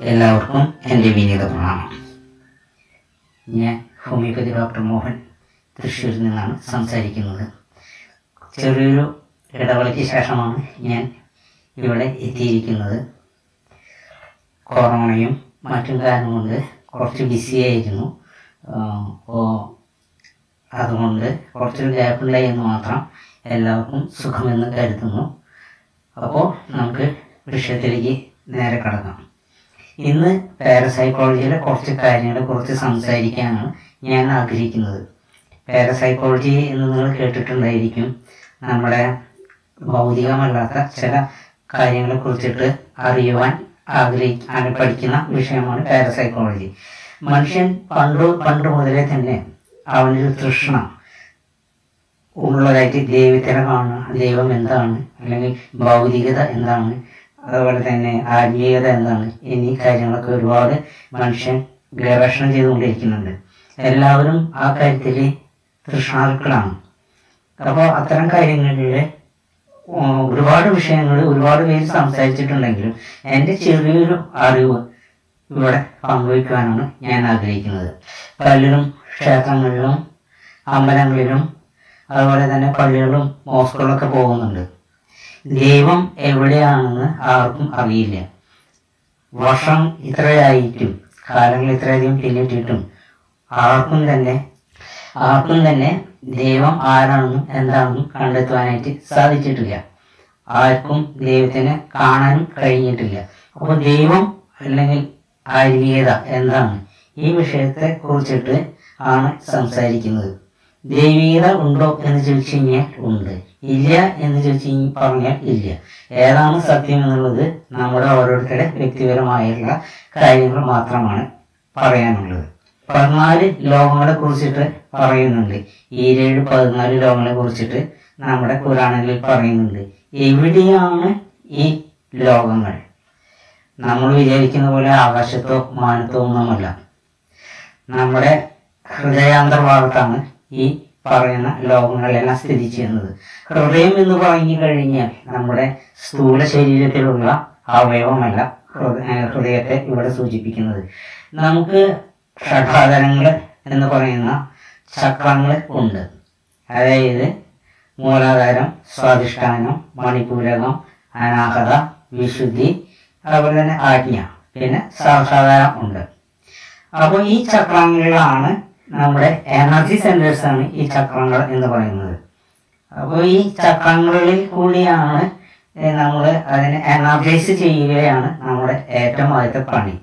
എല്ലാവർക്കും എന്റെ വിനീത പ്രണാമം. ഞാൻ ഹോമിയോപ്പതി ഡോക്ടർ മോഹൻ തൃശ്ശൂരിൽ നിന്നാണ് സംസാരിക്കുന്നത്. ചെറിയൊരു ഇടവേളയ്ക്ക് ശേഷമാണ് ഞാൻ ഇവിടെ എത്തിയിരിക്കുന്നത്. കൊറോണയും മറ്റും കാരണം കൊണ്ട് കുറച്ച് ബിസിയായിരുന്നു അതുകൊണ്ട് കുറച്ചൊരു ഗ്യാപ്പുണ്ടായി എന്ന് മാത്രം എല്ലാവർക്കും സുഖമെന്ന് കരുതുന്നു. അപ്പോൾ നമുക്ക് വിഷയത്തിലേക്ക് നേരെ കടക്കാം. ഇന്ന് പാരസൈക്കോളജിയിലെ കുറച്ച് കാര്യങ്ങളെ കുറിച്ച് സംസാരിക്കാനാണ് ഞാൻ ആഗ്രഹിക്കുന്നത്. പാരസൈക്കോളജി എന്ന് നിങ്ങൾ കേട്ടിട്ടുണ്ടായിരിക്കും. നമ്മുടെ ഭൗതികമല്ലാത്ത ചില കാര്യങ്ങളെ കുറിച്ചിട്ട് അറിയുവാൻ ആഗ്രഹിക്കാൻ പഠിക്കുന്ന വിഷയമാണ് പാരസൈക്കോളജി മനുഷ്യൻ പണ്ട് പണ്ട് മുതലേ തന്നെ അവനൊരു തൃഷ്ണ ഉള്ളതായിട്ട് ദൈവത്തിനെ കാണുക ദൈവം എന്താണ്? അല്ലെങ്കിൽ ഭൗതികത എന്താണ്? അതുപോലെ തന്നെ ആത്മീയത എന്താണ് എന്നീ കാര്യങ്ങളൊക്കെ ഒരുപാട് മനുഷ്യൻ ഗവേഷണം ചെയ്തുകൊണ്ടിരിക്കുന്നുണ്ട്. എല്ലാവരും ആ കാര്യത്തിൽ തൃഷ്ണാർക്കളാണ്. അപ്പോൾ അത്തരം കാര്യങ്ങളിൽ ഒരുപാട് വിഷയങ്ങൾ ഒരുപാട് പേര് സംസാരിച്ചിട്ടുണ്ടെങ്കിലും എന്റെ ചെറിയൊരു അറിവ് ഇവിടെ പങ്കുവയ്ക്കുവാനാണ് ഞാൻ ആഗ്രഹിക്കുന്നത്. പലരും ക്ഷേത്രങ്ങളിലും അമ്പലങ്ങളിലും അതുപോലെ തന്നെ പള്ളികളും മോസ്കുകളൊക്കെ പോകുന്നുണ്ട്. ദൈവം എവിടെയാണെന്ന് ആർക്കും അറിയില്ല. വർഷം ഇത്രയായിട്ടും കാലങ്ങൾ ഇത്രയധികം പിന്നിട്ടിട്ടും ആർക്കും തന്നെ ആർക്കും തന്നെ ദൈവം ആരാണെന്നും എന്താണെന്നും കണ്ടെത്തുവാനായിട്ട് സാധിച്ചിട്ടില്ല. ആർക്കും ദൈവത്തിനെ കാണാനും കഴിഞ്ഞിട്ടില്ല. അപ്പോൾ ദൈവം അല്ലെങ്കിൽ ആത്മീയത എന്താണ് ഈ വിഷയത്തെ കുറിച്ചിട്ട് ആണ് സംസാരിക്കുന്നത്. ദൈവീകത ഉണ്ടോ എന്ന് ചോദിച്ചു കഴിഞ്ഞാൽ ഉണ്ട്. ഇല്ല എന്ന് ചോദിച്ചു പറഞ്ഞാൽ ഇല്ല. ഏതാണ് സത്യം എന്നുള്ളത് നമ്മുടെ ഓരോരുത്തരുടെ വ്യക്തിപരമായുള്ള കാര്യങ്ങൾ മാത്രമാണ് പറയാനുള്ളത്. പതിനാല് ലോകങ്ങളെ കുറിച്ചിട്ട് പറയുന്നുണ്ട്. ഈരേഴ് പതിനാല് ലോകങ്ങളെ കുറിച്ചിട്ട് നമ്മുടെ പുരാണങ്ങളിൽ പറയുന്നുണ്ട്. എവിടെയാണ് ഈ ലോകങ്ങൾ? നമ്മൾ വിചാരിക്കുന്ന പോലെ ആകാശത്തോ മാനത്തോ ഒന്നുമല്ല. നമ്മുടെ ഹൃദയാന്തർഭാഗത്താണ് ഈ പറയുന്ന ലോകങ്ങളെല്ലാം സ്ഥിതി ചെയ്യുന്നത്. ഹൃദയം എന്ന് പറഞ്ഞു കഴിഞ്ഞാൽ നമ്മുടെ സ്ഥൂല ശരീരത്തിലുള്ള അവയവമല്ല ഹൃദയത്തെ ഇവിടെ സൂചിപ്പിക്കുന്നത്. നമുക്ക് ഷഠാതരങ്ങൾ എന്ന് പറയുന്ന ചക്രങ്ങൾ ഉണ്ട്. അതായത് മൂലാധാരം സ്വാധിഷ്ഠാനം മണിപൂരകം അനാഹത വിശുദ്ധി അതുപോലെ തന്നെ ആജ്ഞ പിന്നെ സഹസാധാരം ഉണ്ട്. അപ്പോൾ ഈ ചക്രങ്ങളിലാണ് നമ്മുടെ എനർജി സെന്റേഴ്സ് ആണ് ഈ ചക്രങ്ങൾ എന്ന് പറയുന്നത്. അപ്പോൾ ഈ ചക്രങ്ങളിൽ കൂടിയാണ് നമ്മൾ അതിനെ എനർജൈസ് ചെയ്യുകയാണ് നമ്മുടെ ഏറ്റവും ആദ്യത്തെ പണി.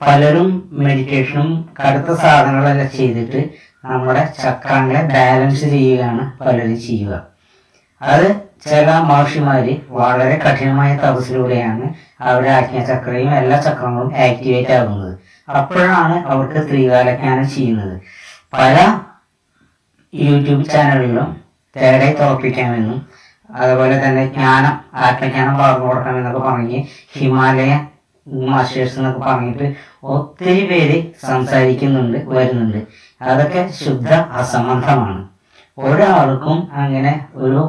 പലരും മെഡിറ്റേഷനും കടുത്ത സാധനങ്ങളെല്ലാം ചെയ്തിട്ട് നമ്മുടെ ചക്രങ്ങളെ ബാലൻസ് ചെയ്യുകയാണ് പലരും ചെയ്യുക. അത് ചില മഹർഷിമാർ വളരെ കഠിനമായ തപസ്സിലൂടെയാണ് അവരുടെ ആജ്ഞാചക്രയും എല്ലാ ചക്രങ്ങളും ആക്ടിവേറ്റ് ആകുന്നത്. അപ്പോഴാണ് അവർക്ക് ത്രികാലജ്ഞാനം ചെയ്യുന്നത്. പല യൂട്യൂബ് ചാനലുകളിലും തേടെ തുറപ്പിക്കാമെന്നും അതുപോലെ തന്നെ ജ്ഞാനം ആത്മജ്ഞാനം പറഞ്ഞു കൊടുക്കാമെന്നൊക്കെ പറഞ്ഞ് ഹിമാലയ മാസ്റ്റേഴ്സ് എന്നൊക്കെ പറഞ്ഞിട്ട് ഒത്തിരി പേര് സംസാരിക്കുന്നുണ്ട് വരുന്നുണ്ട്. അതൊക്കെ ശുദ്ധ അസംബന്ധമാണ്. ഒരാൾക്കും അങ്ങനെ ഒരു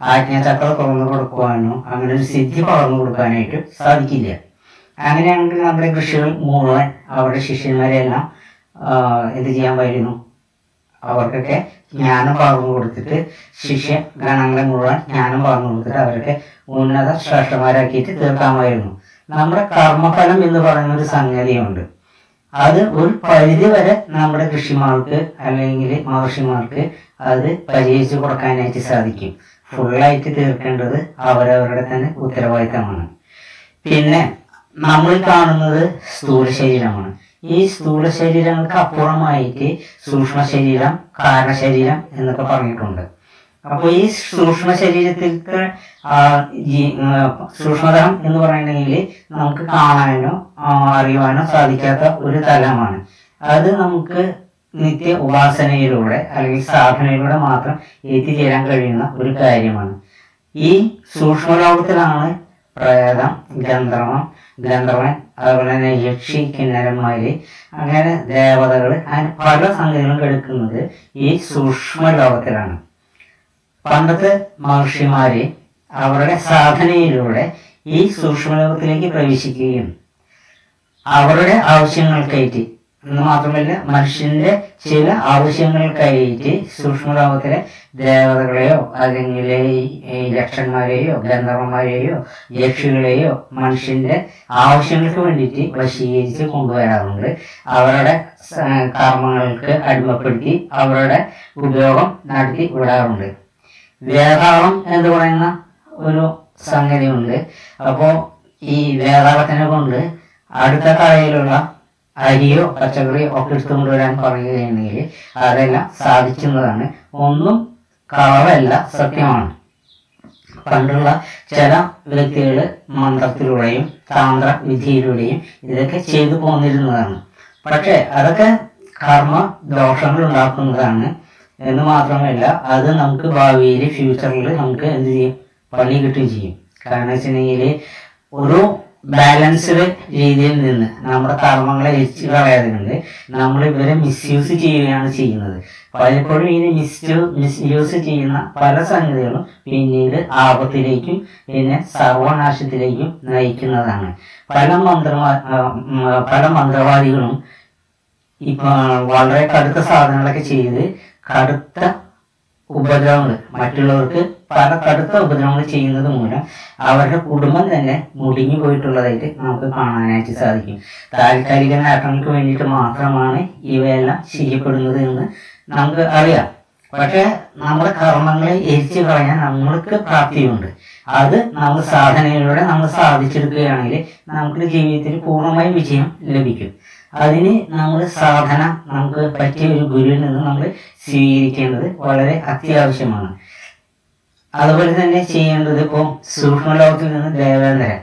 ആജ്ഞാചക്രം തുറന്നു കൊടുക്കുവാനോ അങ്ങനെ ഒരു സിദ്ധി പകർന്നു കൊടുക്കാനായിട്ട് സാധിക്കില്ല. അങ്ങനെയാണെങ്കിൽ നമ്മുടെ കൃഷികൾ മുഴുവൻ അവരുടെ ശിഷ്യന്മാരെല്ലാം എന്ത് ചെയ്യാൻ പറ്റുന്നു അവർക്കൊക്കെ ജ്ഞാനം പകർന്നു കൊടുത്തിട്ട് ശിഷ്യ ഗണങ്ങളെ മുഴുവൻ ജ്ഞാനം പകർന്നു കൊടുത്തിട്ട് അവരൊക്കെ ഉന്നത ശ്രേഷ്ഠന്മാരാക്കിയിട്ട് തീർക്കാമായിരുന്നു. നമ്മുടെ കർമ്മഫലം എന്ന് പറയുന്ന ഒരു സംഗതിയുണ്ട്. അത് ഒരു പരിധി വരെ നമ്മുടെ കൃഷിമാർക്ക് അല്ലെങ്കിൽ മഹർഷിമാർക്ക് അത് പരിഹരിച്ചു കൊടുക്കാനായിട്ട് സാധിക്കും. ഫുള്ളായിട്ട് തീർക്കേണ്ടത് അവരവരുടെ തന്നെ ഉത്തരവാദിത്തമാണ്. പിന്നെ നമ്മൾ കാണുന്നത് സ്ഥൂല ശരീരമാണ് ഈ സ്ഥൂല ശരീരങ്ങൾക്ക് അപ്പുറമായിട്ട് സൂക്ഷ്മ ശരീരം കാരണ ശരീരം എന്നൊക്കെ പറഞ്ഞിട്ടുണ്ട്. അപ്പോൾ ഈ സൂക്ഷ്മ ആ, സൂക്ഷ്മതലം എന്ന് പറയണമെങ്കിൽ നമുക്ക് കാണാനോ അറിയുവാനോ സാധിക്കാത്ത ഒരു തലമാണ്. അത് നമുക്ക് നിത്യ ഉപാസനയിലൂടെ അല്ലെങ്കിൽ സാധനയിലൂടെ മാത്രം എത്തിച്ചേരാൻ കഴിയുന്ന ഒരു കാര്യമാണ്. ഈ സൂക്ഷ്മലോകത്തിലാണ് പ്രേതം ഗന്ധർവം ഗന്ധർവൻ അതുപോലെ തന്നെ യക്ഷി കിന്നരന്മാര് അങ്ങനെ ദേവതകൾ അങ്ങനെ പല സംഗതികളും കിടക്കുന്നത് ഈ സൂക്ഷ്മ ലോകത്തിലാണ് പണ്ടത്തെ മഹർഷിമാര് അവരുടെ സാധനയിലൂടെ ഈ സൂക്ഷ്മലോകത്തിലേക്ക് പ്രവേശിക്കുകയും അവരുടെ ആവശ്യങ്ങൾക്കായിട്ട് മാത്രമല്ല മനുഷ്യന്റെ ചില ആവശ്യങ്ങൾക്കായിട്ട് സൂക്ഷ്മലോകത്തിലെ ദേവതകളെയോ അല്ലെങ്കിൽ ഈ ലക്ഷന്മാരെയോ ഗന്ധർവന്മാരെയോ യക്ഷികളെയോ മനുഷ്യന്റെ ആവശ്യങ്ങൾക്ക് വേണ്ടിയിട്ട് വശീകരിച്ച് കൊണ്ടുവരാറുണ്ട്. അവരുടെ കർമ്മങ്ങൾക്ക് അടിമപ്പെടുത്തി അവരുടെ ഉപയോഗം നടത്തി വിടാറുണ്ട്. വേതാളം എന്ന് പറയുന്ന ഒരു സംഗതിയുണ്ട്. അപ്പോൾ ഈ വേതാളത്തിനെ കൊണ്ട് അടുത്ത കടയിലുള്ള അരിയോ പച്ചക്കറിയോ ഒക്കെ എടുത്തുകൊണ്ട് വരാൻ പറയുകയാണെങ്കിൽ അതെല്ലാം സാധിക്കുന്നതാണ്. ഒന്നും കളവല്ല സത്യമാണ്. പണ്ടുള്ള ചില വ്യക്തികൾ മന്ത്രത്തിലൂടെയും താന്ത്ര വിധിയിലൂടെയും ഇതൊക്കെ ചെയ്തു പോന്നിരുന്നതാണ്. പക്ഷേ അതൊക്കെ കർമ്മ ദോഷങ്ങൾ ഉണ്ടാക്കുന്നതാണ്. എന്ന് മാത്രമല്ല അത് നമുക്ക് ഭാവിയിൽ ഫ്യൂച്ചറിൽ നമുക്ക് എന്ത് ചെയ്യും? പണി കിട്ടുകയും ചെയ്യും. കാരണം വെച്ചിട്ടുണ്ടെങ്കിൽ ഒരു ബാലൻസ്ഡ് രീതിയിൽ നിന്ന് നമ്മുടെ കർമ്മങ്ങളെ എരിച്ചു കളയാതിനുണ്ട് നമ്മൾ ഇവരെ മിസ്യൂസ് ചെയ്യുകയാണ് ചെയ്യുന്നത്. പലപ്പോഴും ഇതിനെ മിസ്യൂ മിസ്യൂസ് ചെയ്യുന്ന പല സംഗതികളും പിന്നീട് ആപത്തിലേക്കും പിന്നെ സർവനാശത്തിലേക്കും നയിക്കുന്നതാണ്. പല മന്ത്രവാ പല മന്ത്രവാദികളും ഇപ്പൊ വളരെ കടുത്ത സാധനങ്ങളൊക്കെ ചെയ്ത് കടുത്ത ഉപദ്രവങ്ങൾ മറ്റുള്ളവർക്ക് പല കടുത്ത ഉപദ്രവങ്ങൾ ചെയ്യുന്നത് മൂലം അവരുടെ കുടുംബം തന്നെ മുടിഞ്ഞു പോയിട്ടുള്ളതായിട്ട് നമുക്ക് കാണാനായിട്ട് സാധിക്കും. താൽക്കാലിക നേട്ടങ്ങൾക്ക് വേണ്ടിയിട്ട് മാത്രമാണ് ഇവയെല്ലാം ചെയ്യപ്പെടുന്നത് എന്ന് നമുക്ക് അറിയാം. പക്ഷെ നമ്മുടെ കർമ്മങ്ങളെ എരിച്ചു കളയാൻ നമ്മൾക്ക് പ്രാപ്തിയുണ്ട്. അത് നമ്മൾ സാധനയിലൂടെ നമ്മൾ സാധിച്ചെടുക്കുകയാണെങ്കിൽ നമുക്ക് ജീവിതത്തിൽ പൂർണമായും വിജയം ലഭിക്കും. അതിന് നമ്മൾ സാധന നമുക്ക് പറ്റിയ ഒരു ഗുരുവിൽ നിന്ന് നമ്മൾ സ്വീകരിക്കേണ്ടത് വളരെ അത്യാവശ്യമാണ്. അതുപോലെ തന്നെ ചെയ്യേണ്ടത് ഇപ്പോൾ സൂക്ഷ്മലോകത്തിൽ നിന്ന് ദേവേന്ദ്രൻ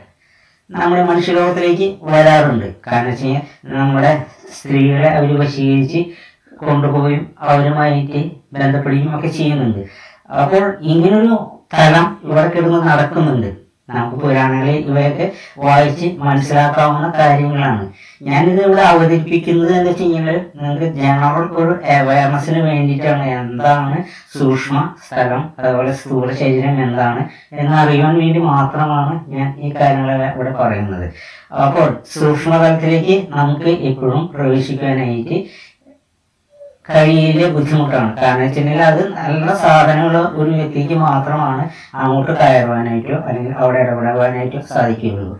നമ്മുടെ മനുഷ്യലോകത്തിലേക്ക് വരാറുണ്ട്. കാരണം വെച്ച് കഴിഞ്ഞാൽ നമ്മുടെ സ്ത്രീകളെ അവർ വശീകരിച്ച് കൊണ്ടുപോവുകയും അവരുമായിട്ട് ബന്ധപ്പെടുകയും ഒക്കെ ചെയ്യുന്നുണ്ട്. അപ്പോൾ ഇങ്ങനൊരു തലം ഇവിടെ കിടന്ന് നടക്കുന്നുണ്ട്. നമുക്ക് പുരാണങ്ങളിൽ ഇവയൊക്കെ വായിച്ച് മനസ്സിലാക്കാവുന്ന കാര്യങ്ങളാണ്. ഞാനിത് ഇവിടെ അവതരിപ്പിക്കുന്നത് എന്ന് വെച്ച് കഴിഞ്ഞാൽ നിങ്ങൾക്ക് ജനറൽ ഒരു അവയർനെസ്സിന് വേണ്ടിയിട്ടാണ്. എന്താണ് സൂക്ഷ്മ സ്ഥലം അതുപോലെ സ്ഥൂല ശരീരം എന്താണ് എന്നറിയാൻ വേണ്ടി മാത്രമാണ് ഞാൻ ഈ കാര്യങ്ങളെല്ലാം ഇവിടെ പറയുന്നത്. അപ്പോൾ സൂക്ഷ്മതലത്തിലേക്ക് നമുക്ക് എപ്പോഴും പ്രവേശിക്കാനായിട്ട് കഴിയില്ല ബുദ്ധിമുട്ടാണ്. കാരണം വെച്ചിട്ടുണ്ടെങ്കിൽ അത് നല്ല സാധനമുള്ള ഒരു വ്യക്തിക്ക് മാത്രമാണ് അങ്ങോട്ട് കയറുവാനായിട്ടോ അല്ലെങ്കിൽ അവിടെ ഇടപെടാനായിട്ടോ സാധിക്കുകയുള്ളൂ.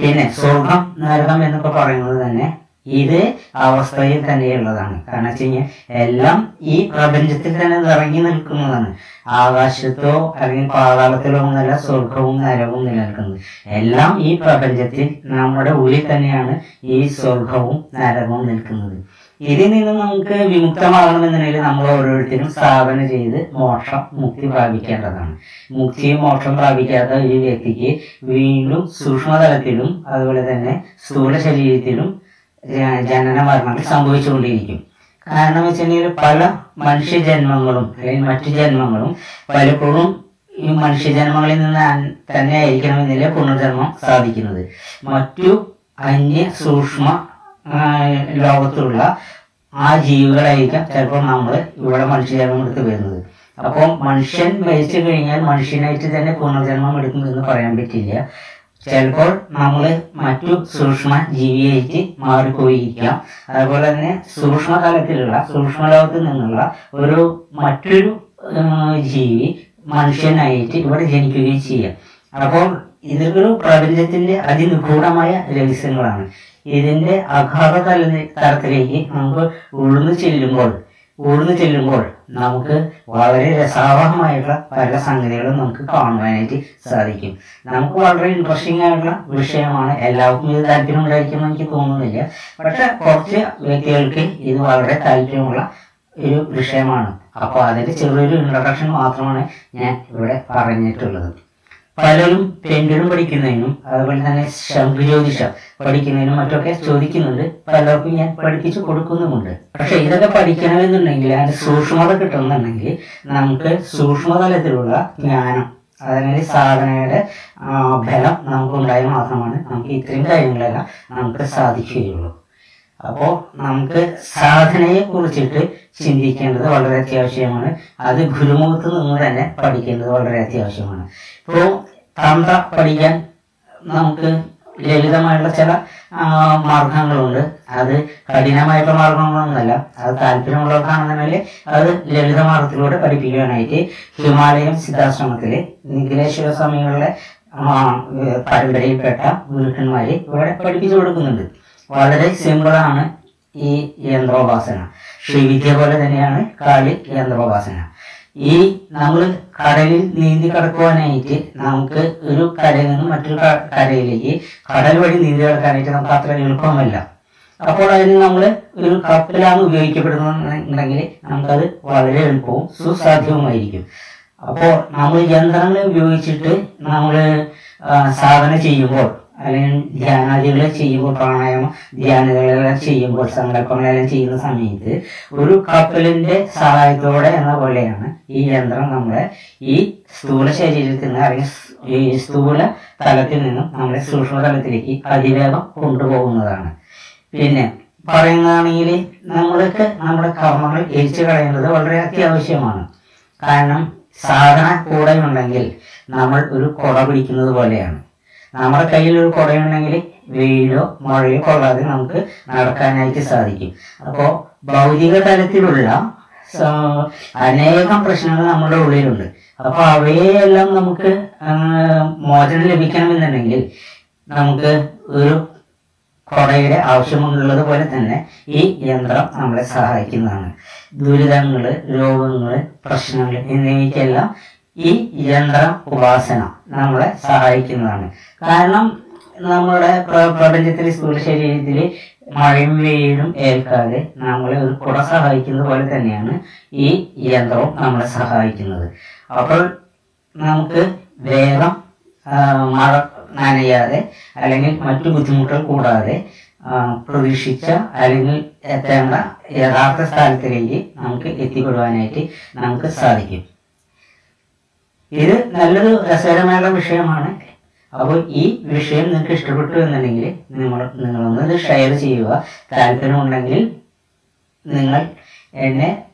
പിന്നെ സ്വർഗം നരകം എന്നൊക്കെ പറയുന്നത് തന്നെ ഇത് അവസ്ഥയിൽ തന്നെയുള്ളതാണ്. കാരണം വെച്ച് കഴിഞ്ഞാൽ എല്ലാം ഈ പ്രപഞ്ചത്തിൽ തന്നെ നിറങ്ങി നിൽക്കുന്നതാണ്. ആകാശത്തോ അല്ലെങ്കിൽ പാതാളത്തിലോ ഒന്നല്ല സ്വർഗവും നരകവും നിലനിൽക്കുന്നത്. എല്ലാം ഈ പ്രപഞ്ചത്തിൽ നമ്മുടെ ഉള്ളിൽ തന്നെയാണ് ഈ സ്വർഗവും നരകവും നിൽക്കുന്നത്. ഇതിൽ നിന്ന് നമുക്ക് വിമുക്തമാകണമെന്നുണ്ടെങ്കിൽ നമ്മൾ ഓരോരുത്തരും സ്ഥാപന ചെയ്ത് മോക്ഷം മുക്തി പ്രാപിക്കേണ്ടതാണ്. മുക്തിയും മോക്ഷം പ്രാപിക്കാത്ത ഒരു വ്യക്തിക്ക് വീണ്ടും സൂക്ഷ്മതലത്തിലും അതുപോലെ തന്നെ സ്ഥൂല ശരീരത്തിലും ജനന മരണങ്ങൾ സംഭവിച്ചുകൊണ്ടിരിക്കും. കാരണം വെച്ചിട്ടുണ്ടെങ്കിൽ പല മനുഷ്യജന്മങ്ങളും അല്ലെങ്കിൽ മറ്റു ജന്മങ്ങളും പലപ്പോഴും ഈ മനുഷ്യജന്മങ്ങളിൽ നിന്ന് തന്നെ ആയിരിക്കണമെന്നില്ല പുനർജന്മം സാധിക്കുന്നത്. മറ്റു അന്യ സൂക്ഷ്മ ലോകത്തുള്ള ആ ജീവികളായിരിക്കാം ചിലപ്പോൾ നമ്മൾ ഇവിടെ മനുഷ്യജന്മം എടുത്ത് വരുന്നത്. അപ്പോൾ മനുഷ്യൻ മരിച്ചു കഴിഞ്ഞാൽ മനുഷ്യനായിട്ട് തന്നെ പുനർജന്മം എടുക്കുമെന്ന് പറയാൻ പറ്റില്ല. ചിലപ്പോൾ നമ്മൾ മറ്റു സൂക്ഷ്മ ജീവിയായിട്ട് മാറിപ്പോയിരിക്കാം. അതുപോലെ തന്നെ സൂക്ഷ്മതലത്തിലുള്ള സൂക്ഷ്മലോകത്ത് നിന്നുള്ള ഒരു മറ്റൊരു ജീവി മനുഷ്യനായിട്ട് ഇവിടെ ജനിക്കുകയും ചെയ്യാം. അപ്പോൾ ഇതൊരു പ്രപഞ്ചത്തിന്റെ അതിനിഗൂഢമായ രഹസ്യങ്ങളാണ്. ഇതിന്റെ അഗാധ തല തലത്തിലേക്ക് നമുക്ക് ഉഴുന്നു ചെല്ലുമ്പോൾ ഉഴുന്നു ചെല്ലുമ്പോൾ നമുക്ക് വളരെ രസാവഹമായിട്ടുള്ള പല സംഗതികളും നമുക്ക് കാണുവാനായിട്ട് സാധിക്കും. നമുക്ക് വളരെ ഇൻട്രസ്റ്റിംഗ് ആയിട്ടുള്ള വിഷയമാണ് എല്ലാവർക്കും ഇത് താല്പര്യം ഉണ്ടായിരിക്കുമെന്ന് എനിക്ക് തോന്നുന്നില്ല. പക്ഷെ കുറച്ച് വ്യക്തികൾക്ക് ഇത് വളരെ താല്പര്യമുള്ള ഒരു വിഷയമാണ്. അപ്പോൾ അതിന്റെ ചെറിയൊരു ഇൻട്രഡക്ഷൻ മാത്രമാണ് ഞാൻ ഇവിടെ പറഞ്ഞിട്ടുള്ളത്. പലരും പെൻഡിനും പഠിക്കുന്നതിനും അതുപോലെ തന്നെ ശംഖുജ്യോതിഷം പഠിക്കുന്നതിനും മറ്റൊക്കെ ചോദിക്കുന്നുണ്ട്. പലർക്കും ഞാൻ പഠിപ്പിച്ചു കൊടുക്കുന്നുമുണ്ട്. പക്ഷെ ഇതൊക്കെ പഠിക്കണമെന്നുണ്ടെങ്കിൽ അതിന്റെ സൂക്ഷ്മത കിട്ടണമെന്നുണ്ടെങ്കിൽ നമുക്ക് സൂക്ഷ്മതലത്തിലുള്ള ജ്ഞാനം അതായത് സാധനയുടെ നമുക്ക് നമുക്കുണ്ടായാൽ മാത്രമാണ് നമുക്ക് ഇത്രയും കാര്യങ്ങളെല്ലാം നമുക്ക് സാധിക്കുകയുള്ളൂ. അപ്പോൾ നമുക്ക് സാധനയെ കുറിച്ചിട്ട് ചിന്തിക്കേണ്ടത് വളരെ അത്യാവശ്യമാണ്. അത് ഗുരുമുഖത്ത് നിന്ന് തന്നെ പഠിക്കേണ്ടത് വളരെ അത്യാവശ്യമാണ്. ഇപ്പോൾ തന്ത്ര പഠിക്കാൻ നമുക്ക് ലളിതമായിട്ടുള്ള ചില മാർഗങ്ങളുണ്ട്. അത് കഠിനമായിട്ടുള്ള മാർഗങ്ങളൊന്നുമല്ല. അത് താല്പര്യമുള്ളവർക്കാണെന്നുണ്ടെങ്കിൽ അത് ലളിത മാർഗത്തിലൂടെ പഠിപ്പിക്കാനായിട്ട് ഹിമാലയം സിദ്ധാശ്രമത്തിൽ നിഖിലേശ്വര സ്വാമികളുടെ പരമ്പരയിൽപ്പെട്ട ഗുരുക്കന്മാർ ഇവിടെ പഠിപ്പിച്ചു കൊടുക്കുന്നുണ്ട്. വളരെ സിമ്പിളാണ് ഈ യന്ത്രോപാസന. ശ്രീവിദ്യ പോലെ തന്നെയാണ് കാളി യന്ത്രോപാസന. ഈ നമ്മൾ കടലിൽ നീന്തി കടക്കുവാനായിട്ട് നമുക്ക് ഒരു കരയിൽ നിന്ന് മറ്റൊരു കരയിലേക്ക് കടൽ വഴി നീന്തി കടക്കാനായിട്ട് നമുക്ക് അത്ര എളുപ്പമല്ല. അപ്പോൾ അതിന് നമ്മൾ ഒരു കപ്പലാണ് ഉപയോഗിക്കപ്പെടുന്നുണ്ടെങ്കിൽ നമുക്കത് വളരെ എളുപ്പവും സുസാധ്യവുമായിരിക്കും. അപ്പോൾ നമ്മൾ യന്ത്രങ്ങൾ ഉപയോഗിച്ചിട്ട് നമ്മൾ സാധന ചെയ്യുമ്പോൾ അല്ലെങ്കിൽ ധ്യാനാദികൾ ചെയ്യുമ്പോൾ പ്രാണായാമം ധ്യാനങ്ങളെല്ലാം ചെയ്യുമ്പോൾ സങ്കല്പങ്ങളെല്ലാം ചെയ്യുന്ന സമയത്ത് ഒരു കപ്പലിന്റെ സഹായത്തോടെ എന്ന പോലെയാണ് ഈ യന്ത്രം നമ്മളെ ഈ സ്ഥൂല ശരീരത്തിൽ നിന്ന് അല്ലെങ്കിൽ ഈ സ്ഥൂല തലത്തിൽ നിന്നും നമ്മളെ സൂക്ഷ്മ തലത്തിലേക്ക് അതിവേഗം കൊണ്ടുപോകുന്നതാണ്. പിന്നെ പറയുന്നതാണെങ്കിൽ നമ്മൾക്ക് നമ്മുടെ കർമ്മങ്ങൾ എരിച്ചു കളയുന്നത് വളരെ അത്യാവശ്യമാണ്. കാരണം സാധന കൂടെ ഉണ്ടെങ്കിൽ നമ്മൾ ഒരു കുട പിടിക്കുന്നത് പോലെയാണ്. നമ്മുടെ കയ്യിൽ ഒരു കുടയുണ്ടെങ്കിൽ വെയിലോ മഴയോ കൊള്ളാതെ നമുക്ക് നടക്കാനായിട്ട് സാധിക്കും. അപ്പോൾ ഭൗതിക തലത്തിലുള്ള അനേകം പ്രശ്നങ്ങൾ നമ്മുടെ ഉള്ളിലുണ്ട്. അപ്പോൾ അവയെല്ലാം നമുക്ക് മോചനം ലഭിക്കണമെന്നുണ്ടെങ്കിൽ നമുക്ക് ഒരു കൊടയുടെ ആവശ്യമുള്ളത് പോലെ തന്നെ ഈ യന്ത്രം നമ്മളെ സഹായിക്കുന്നതാണ്. ദുരിതങ്ങൾ രോഗങ്ങൾ പ്രശ്നങ്ങൾ എന്നിവയ്ക്കെല്ലാം ഈ യന്ത്ര ഉപാസന നമ്മളെ സഹായിക്കുന്നതാണ്. കാരണം നമ്മുടെ പ്രപഞ്ചത്തിൽ സ്ഥൂല ശരീരത്തിൽ മഴയും വെയിലും ഏൽക്കാതെ നമ്മളെ ഒരു കുട സഹായിക്കുന്നത് പോലെ തന്നെയാണ് ഈ യന്ത്രവും നമ്മളെ സഹായിക്കുന്നത്. അപ്പോൾ നമുക്ക് വേഗം മഴ നനയാതെ അല്ലെങ്കിൽ മറ്റു ബുദ്ധിമുട്ടുകൾ കൂടാതെ പ്രതീക്ഷിച്ച അല്ലെങ്കിൽ എത്തേണ്ട യഥാർത്ഥ സ്ഥലത്തിലേക്ക് നമുക്ക് എത്തിപ്പെടുവാനായിട്ട് നമുക്ക് സാധിക്കും. ഇത് നല്ലൊരു രസകരമായ വിഷയമാണ്. അപ്പോൾ ഈ വിഷയം നിങ്ങൾക്ക് ഇഷ്ടപ്പെട്ടു എന്നുണ്ടെങ്കിൽ നിങ്ങൾ നിങ്ങളൊന്ന് ഇത് ഷെയർ ചെയ്യുക. താല്പര്യമുണ്ടെങ്കിൽ നിങ്ങൾ എന്നെ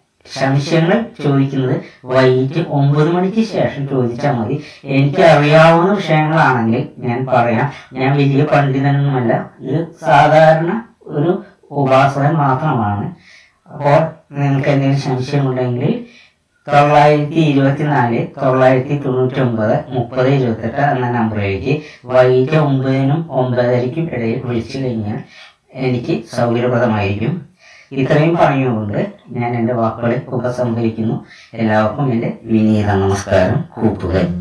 സംശയങ്ങൾ ചോദിക്കുന്നത് വൈകിട്ട് ഒമ്പത് മണിക്ക് ശേഷം ചോദിച്ചാൽ മതി. എനിക്ക് അറിയാവുന്ന വിഷയങ്ങളാണെങ്കിൽ ഞാൻ പറയാം. ഞാൻ വലിയ പണ്ഡിതനൊന്നുമല്ല. ഇത് സാധാരണ ഒരു ഉപാസകൻ മാത്രമാണ്. അപ്പോൾ നിങ്ങൾക്ക് എന്തെങ്കിലും സംശയമുണ്ടെങ്കിൽ തൊള്ളായിരത്തി ഇരുപത്തിനാല് തൊള്ളായിരത്തി തൊണ്ണൂറ്റി ഒമ്പത് മുപ്പത് ഇരുപത്തെട്ട് എന്ന നമ്പറിലേക്ക് വൈകിട്ട് ഒമ്പതിനും ഒമ്പതരയ്ക്കും ഇടയിൽ വിളിച്ചു കഴിഞ്ഞാൽ എനിക്ക് സൗകര്യപ്രദമായിരിക്കും. ഇത്രയും പറഞ്ഞുകൊണ്ട് ഞാൻ എന്റെ വാക്കുകളെ ഉപസംഹരിക്കുന്നു. എല്ലാവർക്കും എന്റെ വിനീത നമസ്കാരം. കൂപ്പുകൾ